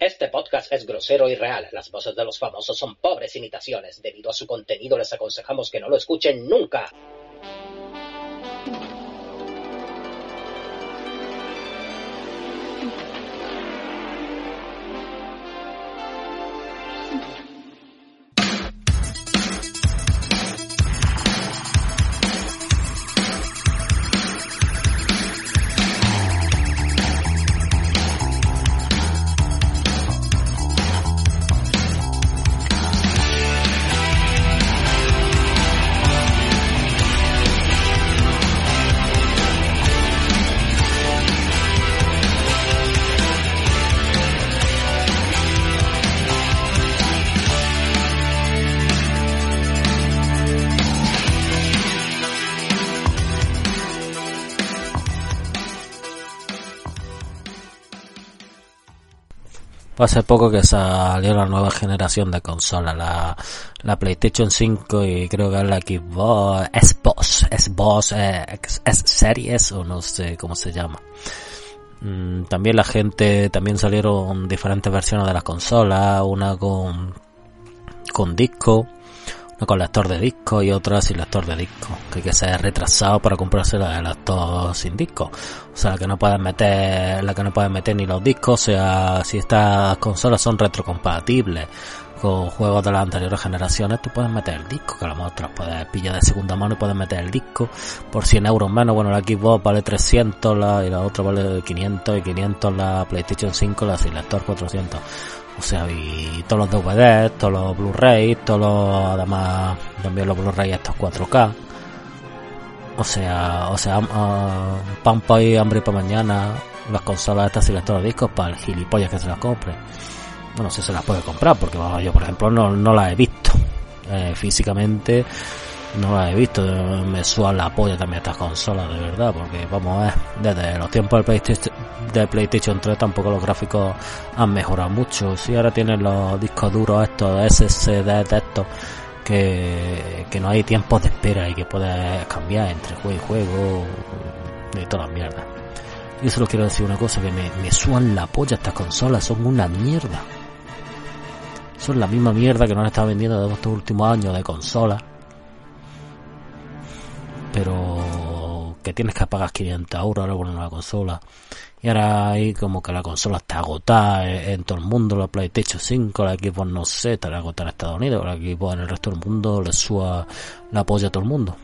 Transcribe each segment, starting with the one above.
Este podcast es grosero y real. Las voces de los famosos son pobres imitaciones. Debido a su contenido les aconsejamos que no lo escuchen nunca. Hace poco que salió la nueva generación de consolas, la, la PlayStation 5 y creo que la Xbox, Xbox, Xbox, eh, S Series o no sé cómo se llama. Mm, también la gente, también salieron diferentes versiones de las consolas, una con, con disco, con lector de disco y otra sin lector de disco, que hay que ser retrasado para comprarse la de lector sin disco. O sea, la que no puedes meter, la que no puedes meter ni los discos, o sea, si estas consolas son retrocompatibles con juegos de las anteriores generaciones, tú puedes meter el disco, que a lo mejor te puedes pillar de segunda mano y puedes meter el disco por 100 euros menos. Bueno, la Xbox vale 300 la, y la otra vale 500 y 500 la PlayStation 5, la sin lector 400. O sea, y todos los DVDs, todos los Blu-ray, todos los, además, también los Blu-ray estos 4K. O sea, o sea, uh, pan hambre para mañana, las consolas estas y las de discos para el gilipollas que se las compre. Bueno, si se las puede comprar, porque yo por ejemplo no, no las he visto eh, físicamente no la he visto, me suena la polla también estas consolas, de verdad, porque vamos a ver, desde los tiempos del PlayStation, de PlayStation 3 tampoco los gráficos han mejorado mucho, si ahora tienen los discos duros estos, SSD de estos, que, que no hay tiempos de espera y que puedes cambiar entre juego y juego y toda la mierda. Y solo quiero decir una cosa, que me, me suan la polla estas consolas, son una mierda. Son la misma mierda que nos han estado vendiendo de estos últimos años de consolas pero que tienes que pagar 500 euros ahora por una consola. Y ahora hay como que la consola está agotada en, todo el mundo, la PlayStation 5, la Xbox no sé, está agotada en Estados Unidos, la Xbox en el resto del mundo le suba la apoya a todo el mundo.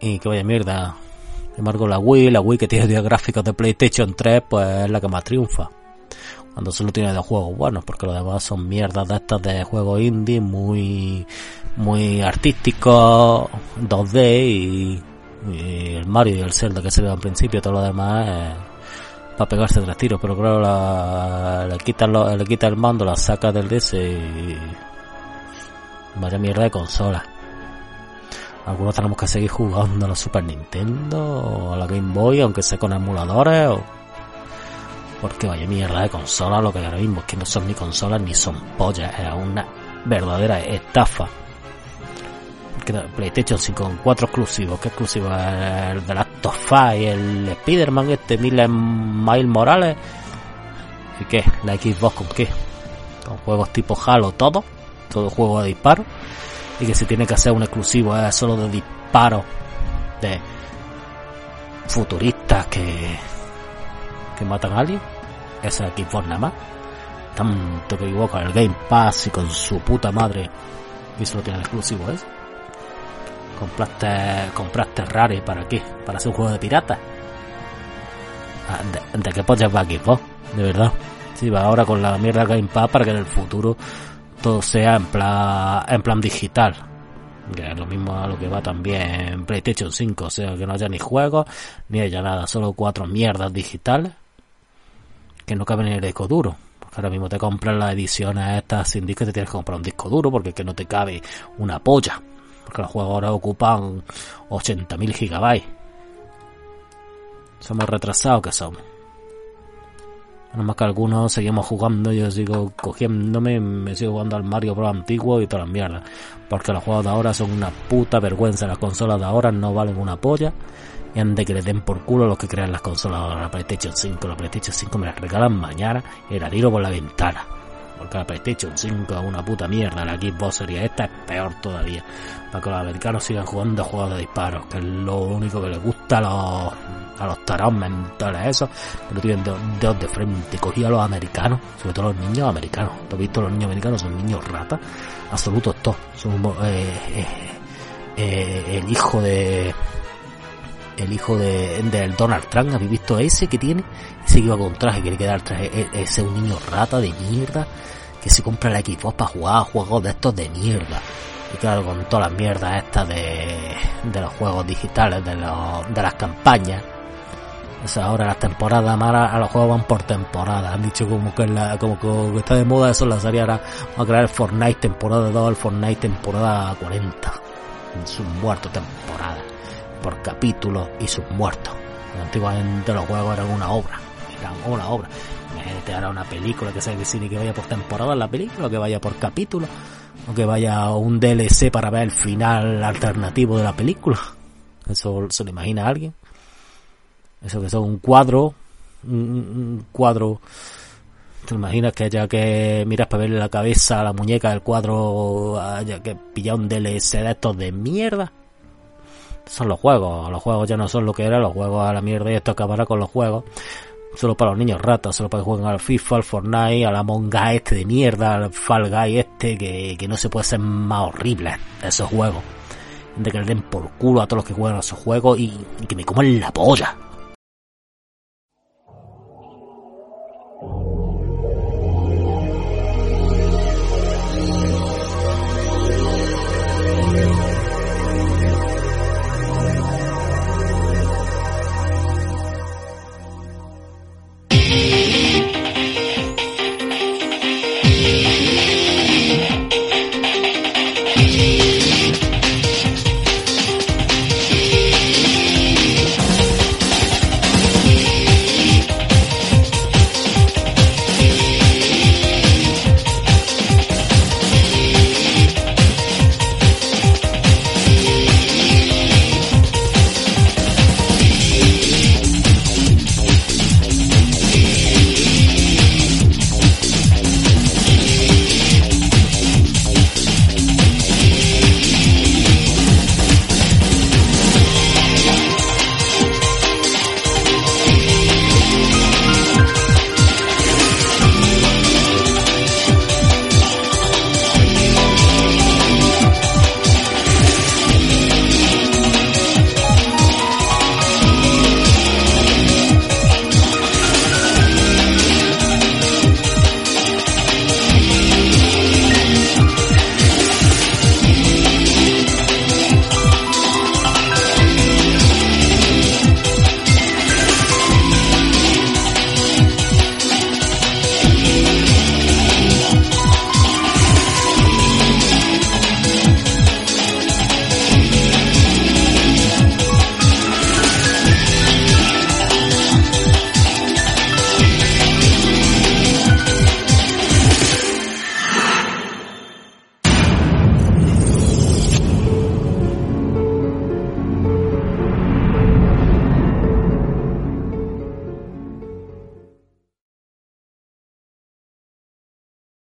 Y que vaya mierda. Sin embargo, la Wii, la Wii que tiene 10 gráficos de PlayStation 3, pues es la que más triunfa. Cuando solo tiene de juegos buenos, porque los demás son mierdas de estas de juegos indie muy muy artístico, 2D y, el Mario y el Zelda que se ve al principio, todo lo demás para pegarse tres tiros, pero claro, la, le, quita le quita el mando, la saca del DS y vaya mierda de consola. Algunos tenemos que seguir jugando a la Super Nintendo o a la Game Boy, aunque sea con emuladores o... Porque vaya mierda de consola lo que ahora mismo es que no son ni consolas ni son pollas, es una verdadera estafa. PlayStation 5 con cuatro exclusivos. ¿Qué exclusivo? El de Last of el Spider-Man, este Miles Morales. ¿Y qué? ¿La Xbox con qué? Con juegos tipo Halo, todo. Todo juego de disparo. Y que si tiene que hacer un exclusivo es solo de disparo. De futuristas que. Que matan a alguien. Esa Xbox nada más. Tanto que equivoca el Game Pass y con su puta madre. Y solo tiene exclusivo ese compraste, compraste Rare para qué? Para hacer un juego de pirata. Ah, ¿De, qué polla va? De verdad. Si va ahora con la mierda Game Pass para que en el futuro todo sea en plan, en plan digital. Que es lo mismo a lo que va también en PlayStation 5, o sea que no haya ni juegos, ni haya nada, solo cuatro mierdas digitales. Que no caben en el disco duro. Porque ahora mismo te compras las ediciones estas sin disco y te tienes que comprar un disco duro porque que no te cabe una polla. Porque los juegos ahora ocupan 80.000 gigabytes. Somos retrasados que somos. Nada más que algunos seguimos jugando, yo sigo cogiéndome, me sigo jugando al Mario Bros antiguo y todas las mierdas. Porque los juegos de ahora son una puta vergüenza. Las consolas de ahora no valen una polla. Y han de que le den por culo los que crean las consolas. La PlayStation 5, la PlayStation 5 me las regalan mañana y la tiro por la ventana. Porque la PlayStation 5 es una puta mierda. La Xbox sería esta es peor todavía. Para que los americanos sigan jugando juegos de disparos. Que es lo único que les gusta a los, a los tarados mentales esos. Pero tienen dedos de frente. Cogí a los americanos. Sobre todo los niños americanos. ¿Tú has visto los niños americanos? Son niños ratas. Absolutos todos. Son eh, eh, eh, el hijo de el hijo de, del Donald Trump, ¿habéis visto ese que tiene? Ese que iba con traje, que le queda el traje, e- ese es un niño rata de mierda, que se compra la Xbox para jugar juegos de estos de mierda. Y claro, con todas las mierdas estas de, de los juegos digitales, de, los, de las campañas. Ahora las temporadas malas a los juegos van por temporada. Han dicho como que, como que está de moda eso en la serie ahora. Vamos a crear el Fortnite temporada 2, el Fortnite temporada 40. Sus muertos temporada por capítulos y sus muertos. Antiguamente los juegos eran una obra, eran una obra. Imagínate ahora una película que sea que cine que vaya por temporada la película, que vaya por capítulo, o que vaya un DLC para ver el final alternativo de la película. Eso se lo imagina alguien. Eso que son un cuadro, un, cuadro ¿Te imaginas que haya que miras para verle la cabeza la muñeca del cuadro, haya que pillar un DLC de estos de mierda? Son los juegos. Los juegos ya no son lo que eran, los juegos a la mierda y esto acabará con los juegos. Solo para los niños ratas, solo para que jueguen al FIFA, al Fortnite, al Among Us este de mierda, al Fall Guy este, que, que no se puede ser más horrible esos juegos. De que le den por culo a todos los que juegan a esos juegos y, y que me coman la polla.